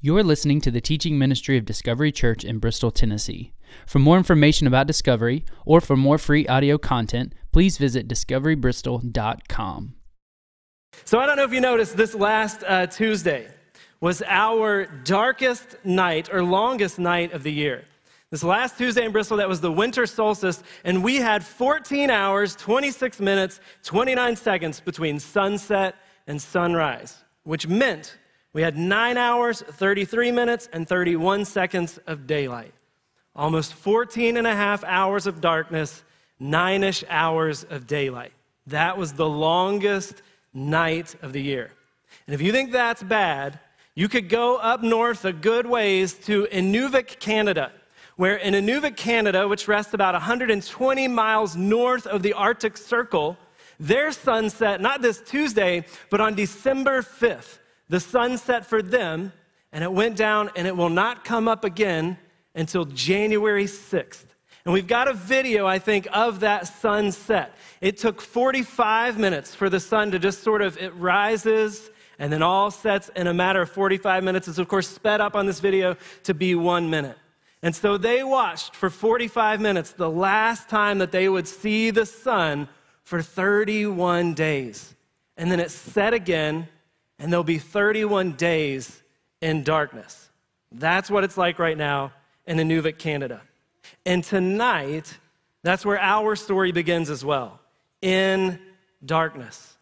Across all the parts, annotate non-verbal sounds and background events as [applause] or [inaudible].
You're listening to the teaching ministry of Discovery Church in Bristol, Tennessee. For more information about Discovery or for more free audio content, please visit discoverybristol.com. So, I don't know if you noticed, this last uh, Tuesday was our darkest night or longest night of the year. This last Tuesday in Bristol, that was the winter solstice, and we had 14 hours, 26 minutes, 29 seconds between sunset and sunrise, which meant we had 9 hours, 33 minutes, and 31 seconds of daylight. Almost 14 and a half hours of darkness, nine ish hours of daylight. That was the longest night of the year. And if you think that's bad, you could go up north a good ways to Inuvik, Canada, where in Inuvik, Canada, which rests about 120 miles north of the Arctic Circle, their sunset, not this Tuesday, but on December 5th, the sun set for them, and it went down, and it will not come up again until January 6th. And we've got a video, I think, of that sunset. It took 45 minutes for the sun to just sort of, it rises and then all sets in a matter of 45 minutes. It's, of course, sped up on this video to be one minute. And so they watched for 45 minutes, the last time that they would see the sun for 31 days. And then it set again and there'll be 31 days in darkness. That's what it's like right now in Inuvik, Canada. And tonight, that's where our story begins as well in darkness.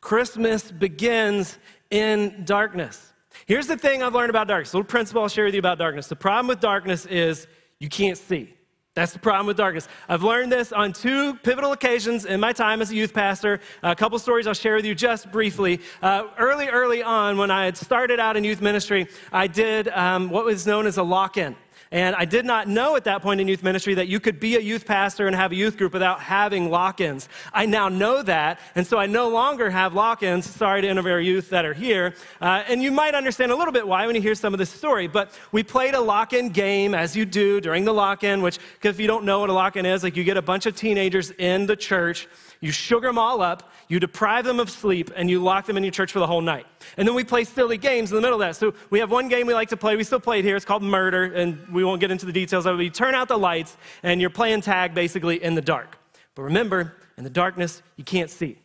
Christmas begins in darkness. Here's the thing I've learned about darkness. A little principle I'll share with you about darkness. The problem with darkness is you can't see. That's the problem with darkness. I've learned this on two pivotal occasions in my time as a youth pastor. A couple stories I'll share with you just briefly. Uh, early, early on, when I had started out in youth ministry, I did um, what was known as a lock in. And I did not know at that point in youth ministry that you could be a youth pastor and have a youth group without having lock ins. I now know that, and so I no longer have lock ins. Sorry to our youth that are here. Uh, and you might understand a little bit why when you hear some of this story. But we played a lock in game, as you do during the lock in, which, if you don't know what a lock in is, like you get a bunch of teenagers in the church you sugar them all up, you deprive them of sleep, and you lock them in your church for the whole night. And then we play silly games in the middle of that. So we have one game we like to play. We still play it here. It's called Murder, and we won't get into the details of it. You turn out the lights, and you're playing tag basically in the dark. But remember, in the darkness, you can't see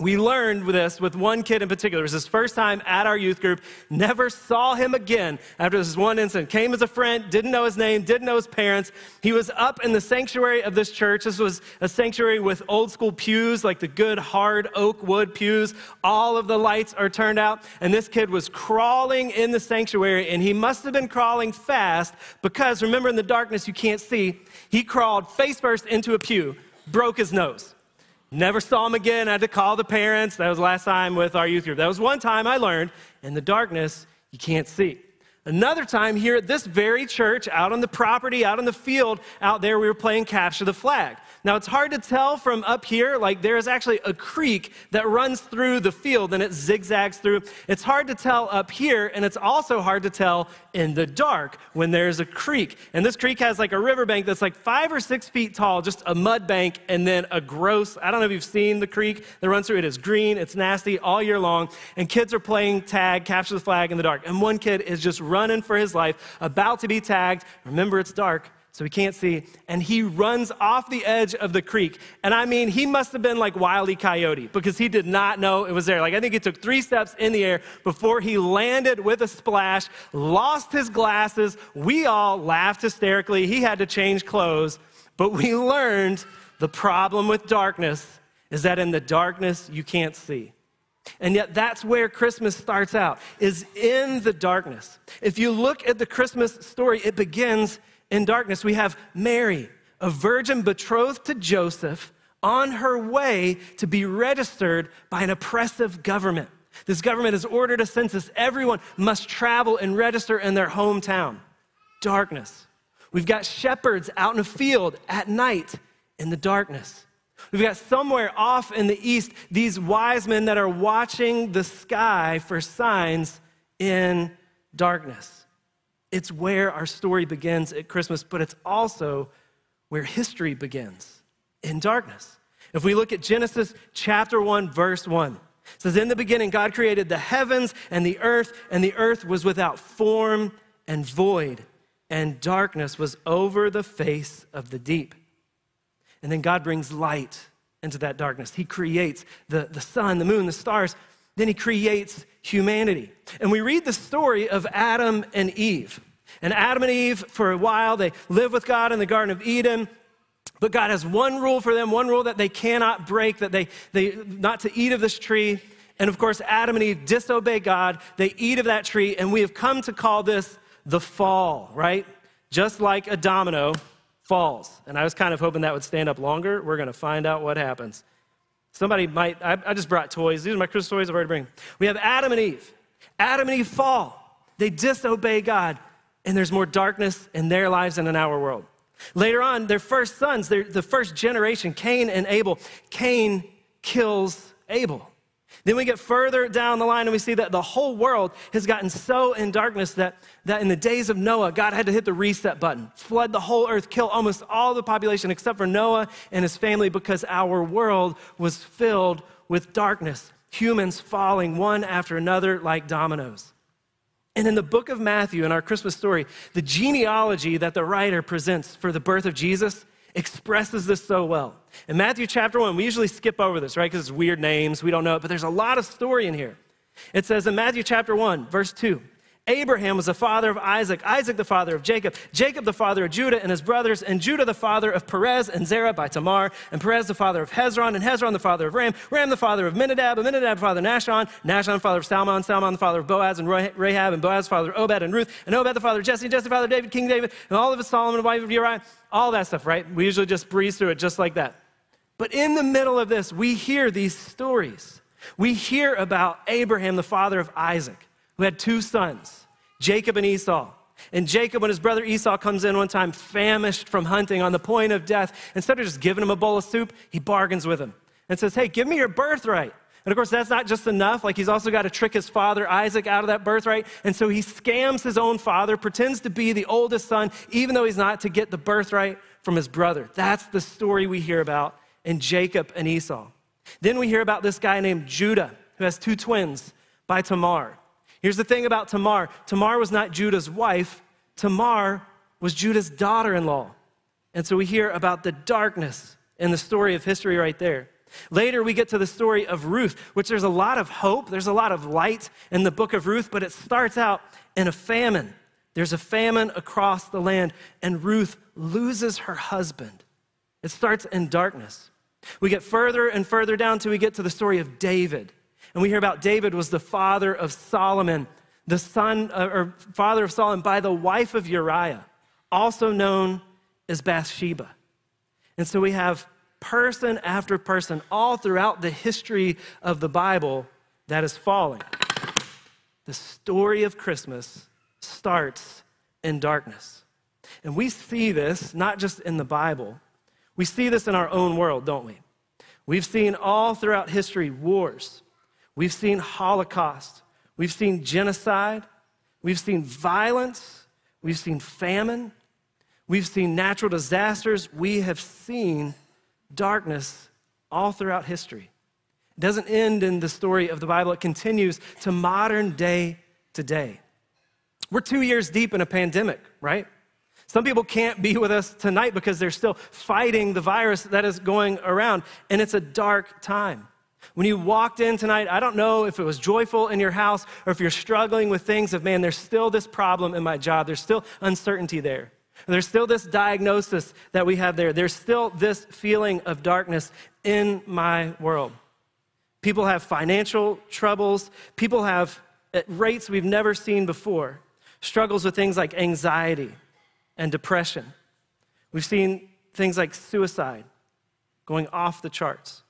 we learned this with one kid in particular. It was his first time at our youth group. Never saw him again after this one incident. Came as a friend, didn't know his name, didn't know his parents. He was up in the sanctuary of this church. This was a sanctuary with old school pews, like the good hard oak wood pews. All of the lights are turned out. And this kid was crawling in the sanctuary, and he must have been crawling fast because remember, in the darkness, you can't see. He crawled face first into a pew, broke his nose. Never saw him again. I had to call the parents. That was the last time with our youth group. That was one time I learned in the darkness, you can't see. Another time here at this very church, out on the property, out on the field, out there, we were playing capture the flag. Now, it's hard to tell from up here, like there is actually a creek that runs through the field and it zigzags through. It's hard to tell up here, and it's also hard to tell in the dark when there's a creek. And this creek has like a riverbank that's like five or six feet tall, just a mud bank, and then a gross, I don't know if you've seen the creek that runs through. It is green, it's nasty all year long, and kids are playing tag, capture the flag in the dark. And one kid is just running for his life, about to be tagged. Remember, it's dark so he can't see. And he runs off the edge of the creek. And I mean, he must have been like Wiley Coyote because he did not know it was there. Like, I think he took three steps in the air before he landed with a splash, lost his glasses. We all laughed hysterically. He had to change clothes. But we learned the problem with darkness is that in the darkness, you can't see. And yet that's where Christmas starts out, is in the darkness. If you look at the Christmas story, it begins in darkness. We have Mary, a virgin betrothed to Joseph, on her way to be registered by an oppressive government. This government has ordered a census. Everyone must travel and register in their hometown. Darkness. We've got shepherds out in a field at night in the darkness. We've got somewhere off in the east these wise men that are watching the sky for signs in darkness. It's where our story begins at Christmas, but it's also where history begins in darkness. If we look at Genesis chapter 1, verse 1, It says, In the beginning, God created the heavens and the earth, and the earth was without form and void, and darkness was over the face of the deep. And then God brings light into that darkness. He creates the, the sun, the moon, the stars. Then He creates humanity. And we read the story of Adam and Eve. And Adam and Eve, for a while, they live with God in the Garden of Eden. But God has one rule for them, one rule that they cannot break, that they, they not to eat of this tree. And of course, Adam and Eve disobey God. They eat of that tree, and we have come to call this the fall, right? Just like a domino falls. And I was kind of hoping that would stand up longer. We're going to find out what happens. Somebody might, I, I just brought toys. These are my Christmas toys I've already bring. We have Adam and Eve. Adam and Eve fall. They disobey God, and there's more darkness in their lives than in our world. Later on, their first sons, the first generation, Cain and Abel, Cain kills Abel. Then we get further down the line and we see that the whole world has gotten so in darkness that, that in the days of Noah, God had to hit the reset button, flood the whole earth, kill almost all the population except for Noah and his family because our world was filled with darkness, humans falling one after another like dominoes. And in the book of Matthew, in our Christmas story, the genealogy that the writer presents for the birth of Jesus expresses this so well. In Matthew chapter 1, we usually skip over this, right? Because it's weird names, we don't know it, but there's a lot of story in here. It says in Matthew chapter 1, verse 2 Abraham was the father of Isaac, Isaac the father of Jacob, Jacob the father of Judah and his brothers, and Judah the father of Perez and Zerah by Tamar, and Perez the father of Hezron, and Hezron the father of Ram, Ram the father of Amminadab, and Amminadab the father of Nahshon the father of Salmon, Salmon the father of Boaz and Rahab, and Boaz the father of Obed and Ruth, and Obed the father of Jesse, and Jesse the father of David, King David, and all of his Solomon, wife of Uriah, all that stuff, right? We usually just breeze through it just like that. But in the middle of this, we hear these stories. We hear about Abraham, the father of Isaac, who had two sons. Jacob and Esau. And Jacob, when his brother Esau comes in one time, famished from hunting on the point of death, instead of just giving him a bowl of soup, he bargains with him and says, Hey, give me your birthright. And of course, that's not just enough. Like, he's also got to trick his father, Isaac, out of that birthright. And so he scams his own father, pretends to be the oldest son, even though he's not, to get the birthright from his brother. That's the story we hear about in Jacob and Esau. Then we hear about this guy named Judah, who has two twins by Tamar. Here's the thing about Tamar Tamar was not Judah's wife, Tamar was Judah's daughter in law. And so we hear about the darkness in the story of history right there. Later, we get to the story of Ruth, which there's a lot of hope, there's a lot of light in the book of Ruth, but it starts out in a famine. There's a famine across the land, and Ruth loses her husband. It starts in darkness. We get further and further down till we get to the story of David. And we hear about David was the father of Solomon, the son uh, or father of Solomon by the wife of Uriah, also known as Bathsheba. And so we have person after person all throughout the history of the Bible that is falling. The story of Christmas starts in darkness. And we see this not just in the Bible, we see this in our own world, don't we? We've seen all throughout history wars, We've seen Holocaust. We've seen genocide. We've seen violence. We've seen famine. We've seen natural disasters. We have seen darkness all throughout history. It doesn't end in the story of the Bible, it continues to modern day today. We're two years deep in a pandemic, right? Some people can't be with us tonight because they're still fighting the virus that is going around, and it's a dark time. When you walked in tonight, I don't know if it was joyful in your house or if you're struggling with things of, man, there's still this problem in my job. There's still uncertainty there. There's still this diagnosis that we have there. There's still this feeling of darkness in my world. People have financial troubles. People have at rates we've never seen before, struggles with things like anxiety and depression. We've seen things like suicide going off the charts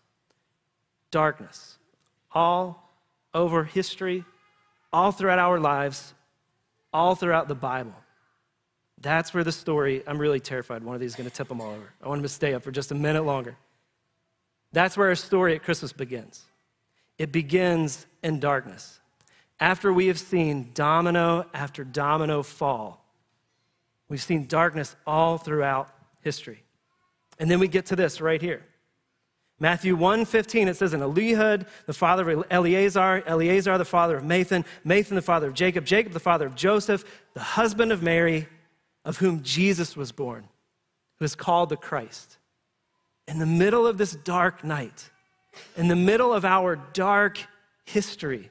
darkness all over history, all throughout our lives, all throughout the Bible. That's where the story, I'm really terrified one of these is going to tip them all over. I want them to stay up for just a minute longer. That's where our story at Christmas begins. It begins in darkness. After we have seen domino after domino fall, we've seen darkness all throughout history. And then we get to this right here. Matthew 1:15 it says in Elihud the father of Eleazar Eleazar the father of Matthan Matthan the father of Jacob Jacob the father of Joseph the husband of Mary of whom Jesus was born who is called the Christ. In the middle of this dark night in the middle of our dark history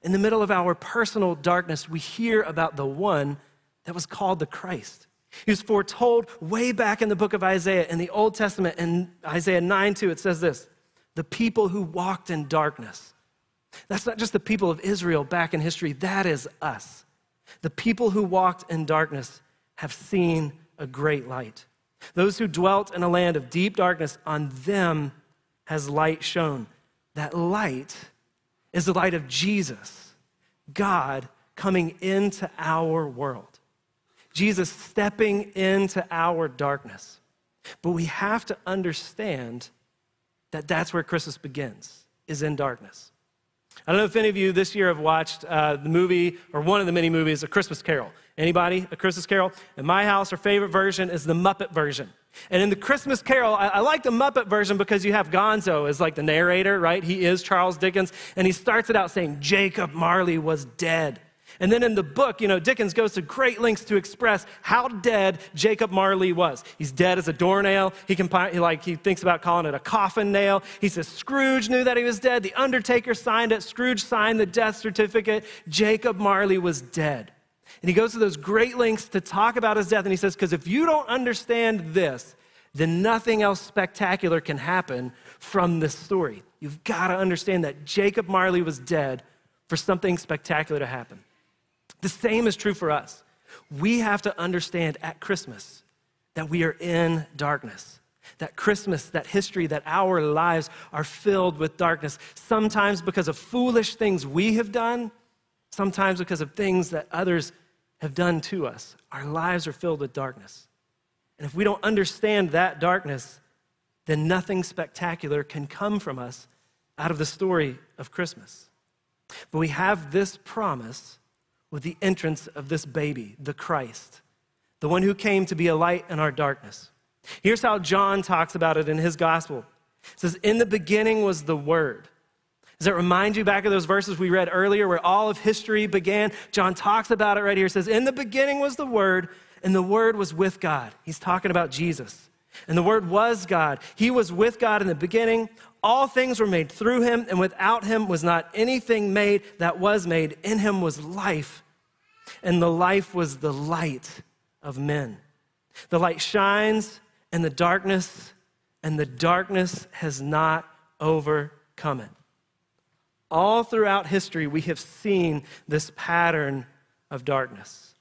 in the middle of our personal darkness we hear about the one that was called the Christ he was foretold way back in the book of Isaiah in the Old Testament. In Isaiah 9 2, it says this the people who walked in darkness. That's not just the people of Israel back in history, that is us. The people who walked in darkness have seen a great light. Those who dwelt in a land of deep darkness, on them has light shone. That light is the light of Jesus, God coming into our world. Jesus stepping into our darkness. But we have to understand that that's where Christmas begins, is in darkness. I don't know if any of you this year have watched uh, the movie or one of the many movies, A Christmas Carol. Anybody? A Christmas Carol? In my house, our favorite version is the Muppet version. And in the Christmas Carol, I, I, like the Muppet version because you have Gonzo as like the narrator, right? He is Charles Dickens, and he starts it out saying, Jacob Marley was dead. And then in the book, you know, Dickens goes to great lengths to express how dead Jacob Marley was. He's dead as a doornail. He can like he thinks about calling it a coffin nail. He says Scrooge knew that he was dead. The undertaker signed it. Scrooge signed the death certificate. Jacob Marley was dead. And he goes to those great lengths to talk about his death. And he says, because if you don't understand this, then nothing else spectacular can happen from this story. You've got to understand that Jacob Marley was dead for something spectacular to happen. The same is true for us. We have to understand at Christmas that we are in darkness. That Christmas, that history, that our lives are filled with darkness, sometimes because of foolish things we have done, sometimes because of things that others have done to us. Our lives are filled with darkness. And if we don't understand that darkness, then nothing spectacular can come from us out of the story of Christmas. But we have this promise with the entrance of this baby, the Christ, the one who came to be a light in our darkness. Here's how John talks about it in his gospel. It says, In the beginning was the Word. Does that remind you back of those verses we read earlier where all of history began? John talks about it right here. It says, In the beginning was the Word, and the Word was with God. He's talking about Jesus. And the Word was God. He was with God in the beginning. All things were made through him, and without him was not anything made that was made. In him was life, and the life was the light of men. The light shines in the darkness, and the darkness has not overcome it. All throughout history, we have seen this pattern of darkness.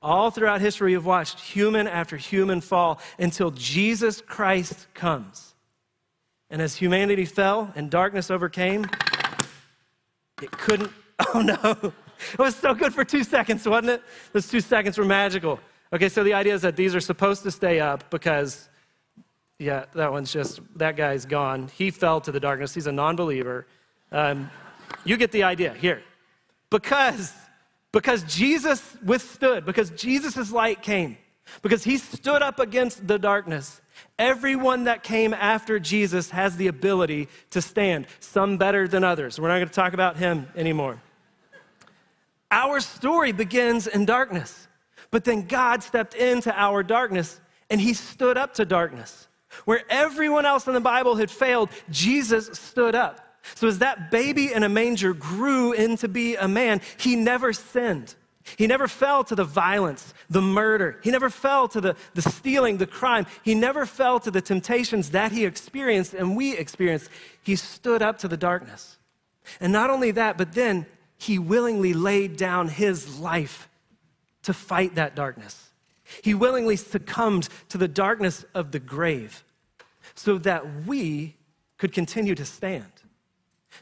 All throughout history, we've watched human after human fall until Jesus Christ comes. And as humanity fell and darkness overcame, it couldn't. [laughs] Oh no. It was so good for two seconds, wasn't it? Those two seconds were magical. Okay, so the idea is that these are supposed to stay up because, yeah, that one's just, that guy's gone. He fell to the darkness. He's a non believer. Um, you get the idea here. Because, because Jesus withstood, because Jesus' light came, because he stood up against the darkness, Everyone that came after Jesus has the ability to stand, some better than others. We're not going to talk about him anymore. Our story begins in darkness, but then God stepped into our darkness and he stood up to darkness. Where everyone else in the Bible had failed, Jesus stood up. So as that baby in a manger grew into be a man, he never sinned. He never fell to the violence, the murder. He never fell to the, the stealing, the crime. He never fell to the temptations that he experienced and we experienced. He stood up to the darkness. And not only that, but then he willingly laid down his life to fight that darkness. He willingly succumbed to the darkness of the grave so that we could continue to stand.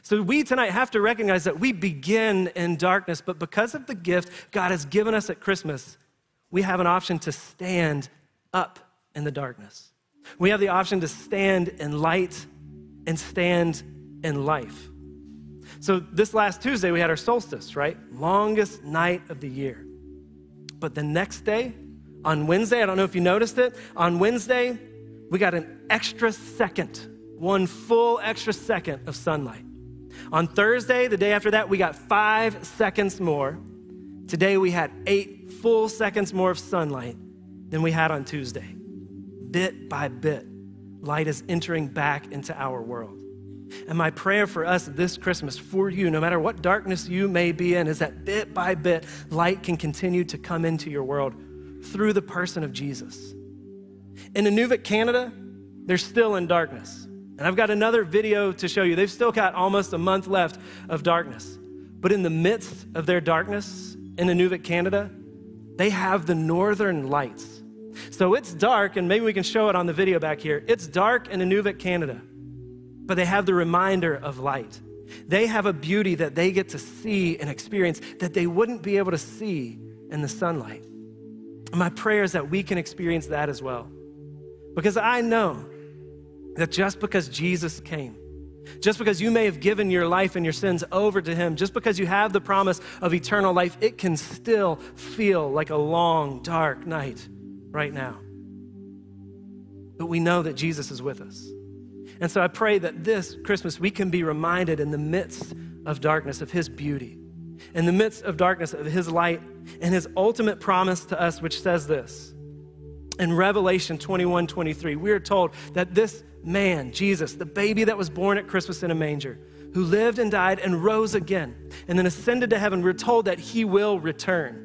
So we tonight have to recognize that we begin in darkness, but because of the gift God has given us at Christmas, we have an option to stand up in the darkness. We have the option to stand in light and stand in life. So this last Tuesday, we had our solstice, right? Longest night of the year. But the next day, on Wednesday, I don't know if you noticed it, on Wednesday, we got an extra second one full extra second of sunlight. On Thursday, the day after that, we got five seconds more. Today, we had eight full seconds more of sunlight than we had on Tuesday. Bit by bit, light is entering back into our world. And my prayer for us this Christmas, for you, no matter what darkness you may be in, is that bit by bit, light can continue to come into your world through the person of Jesus. In Nunavut, Canada, they're still in darkness. And I've got another video to show you. They've still got almost a month left of darkness. But in the midst of their darkness in Nunavut, Canada, they have the northern lights. So it's dark, and maybe we can show it on the video back here. It's dark in Nunavut, Canada, but they have the reminder of light. They have a beauty that they get to see and experience that they wouldn't be able to see in the sunlight. My prayer is that we can experience that as well. Because I know that just because Jesus came, just because you may have given your life and your sins over to Him, just because you have the promise of eternal life, it can still feel like a long, dark night right now. But we know that Jesus is with us. And so I pray that this Christmas we can be reminded in the midst of darkness of His beauty, in the midst of darkness of His light, and His ultimate promise to us, which says this. In Revelation 21 23, we are told that this man, Jesus, the baby that was born at Christmas in a manger, who lived and died and rose again, and then ascended to heaven, we're told that he will return.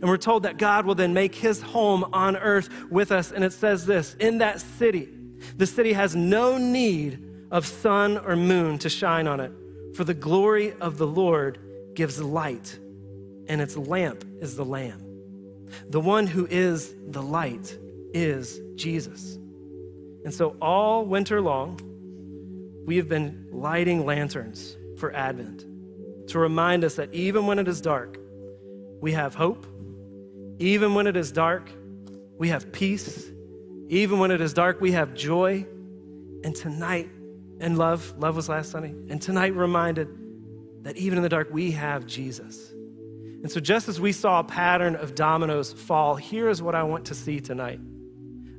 And we're told that God will then make his home on earth with us. And it says this in that city, the city has no need of sun or moon to shine on it, for the glory of the Lord gives light, and its lamp is the Lamb. The one who is the light is Jesus. And so, all winter long, we have been lighting lanterns for Advent to remind us that even when it is dark, we have hope. Even when it is dark, we have peace. Even when it is dark, we have joy. And tonight, and love, love was last Sunday. And tonight, reminded that even in the dark, we have Jesus. And so, just as we saw a pattern of dominoes fall, here is what I want to see tonight.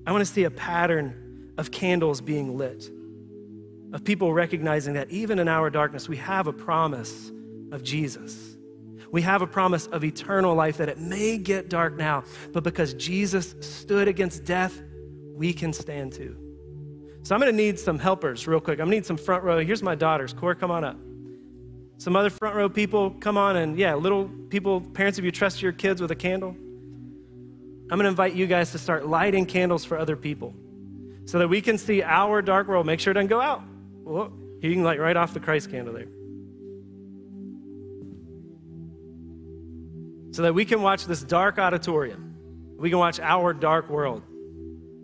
I want to see a pattern of candles being lit, of people recognizing that even in our darkness, we have a promise of Jesus. We have a promise of eternal life that it may get dark now, but because Jesus stood against death, we can stand too. So I'm to need some helpers real quick. I'm to need some front row. Here's my daughters. Core, come on up. Some other front row people, come on. And yeah, little people, parents, if you trust your kids with a candle, I'm to invite you guys to start lighting candles for other people so that we can see our dark world. Make sure it doesn't go out. Well, you can light right off the Christ candle there. So that we can watch this dark auditorium. We can watch our dark world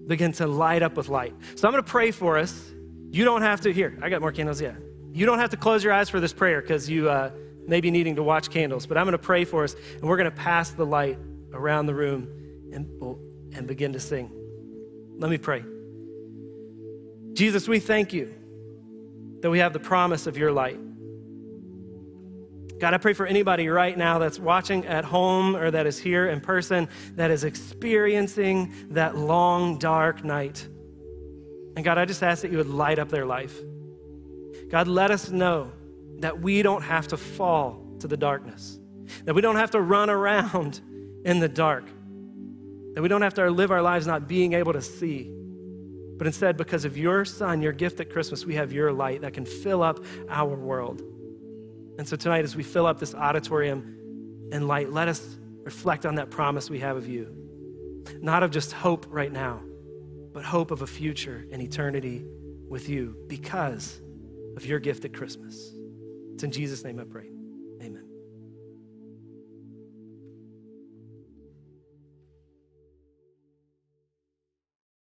begin to light up with light. So I'm to pray for us. You don't have to, here, I got more candles, yeah. You don't have to close your eyes for this prayer because you uh, may be needing to watch candles, but I'm to pray for us and we're to pass the light around the room and, oh, and begin to sing. Let me pray. Jesus, we thank you that we have the promise of your light. God, I pray for anybody right now that's watching at home or that is here in person that is experiencing that long, dark night. And God, I just ask that you would light up their life. God, let us know that we don't have to fall to the darkness, that we don't have to run around [laughs] in the dark, that we don't have to live our lives not being able to see but instead, because of your son, your gift at Christmas, we have your light that can fill up our world. And so tonight, as we fill up this auditorium in light, let us reflect on that promise we have of you. Not of just hope right now, but hope of a future and eternity with you because of your gift at Christmas. It's in Jesus' name I pray.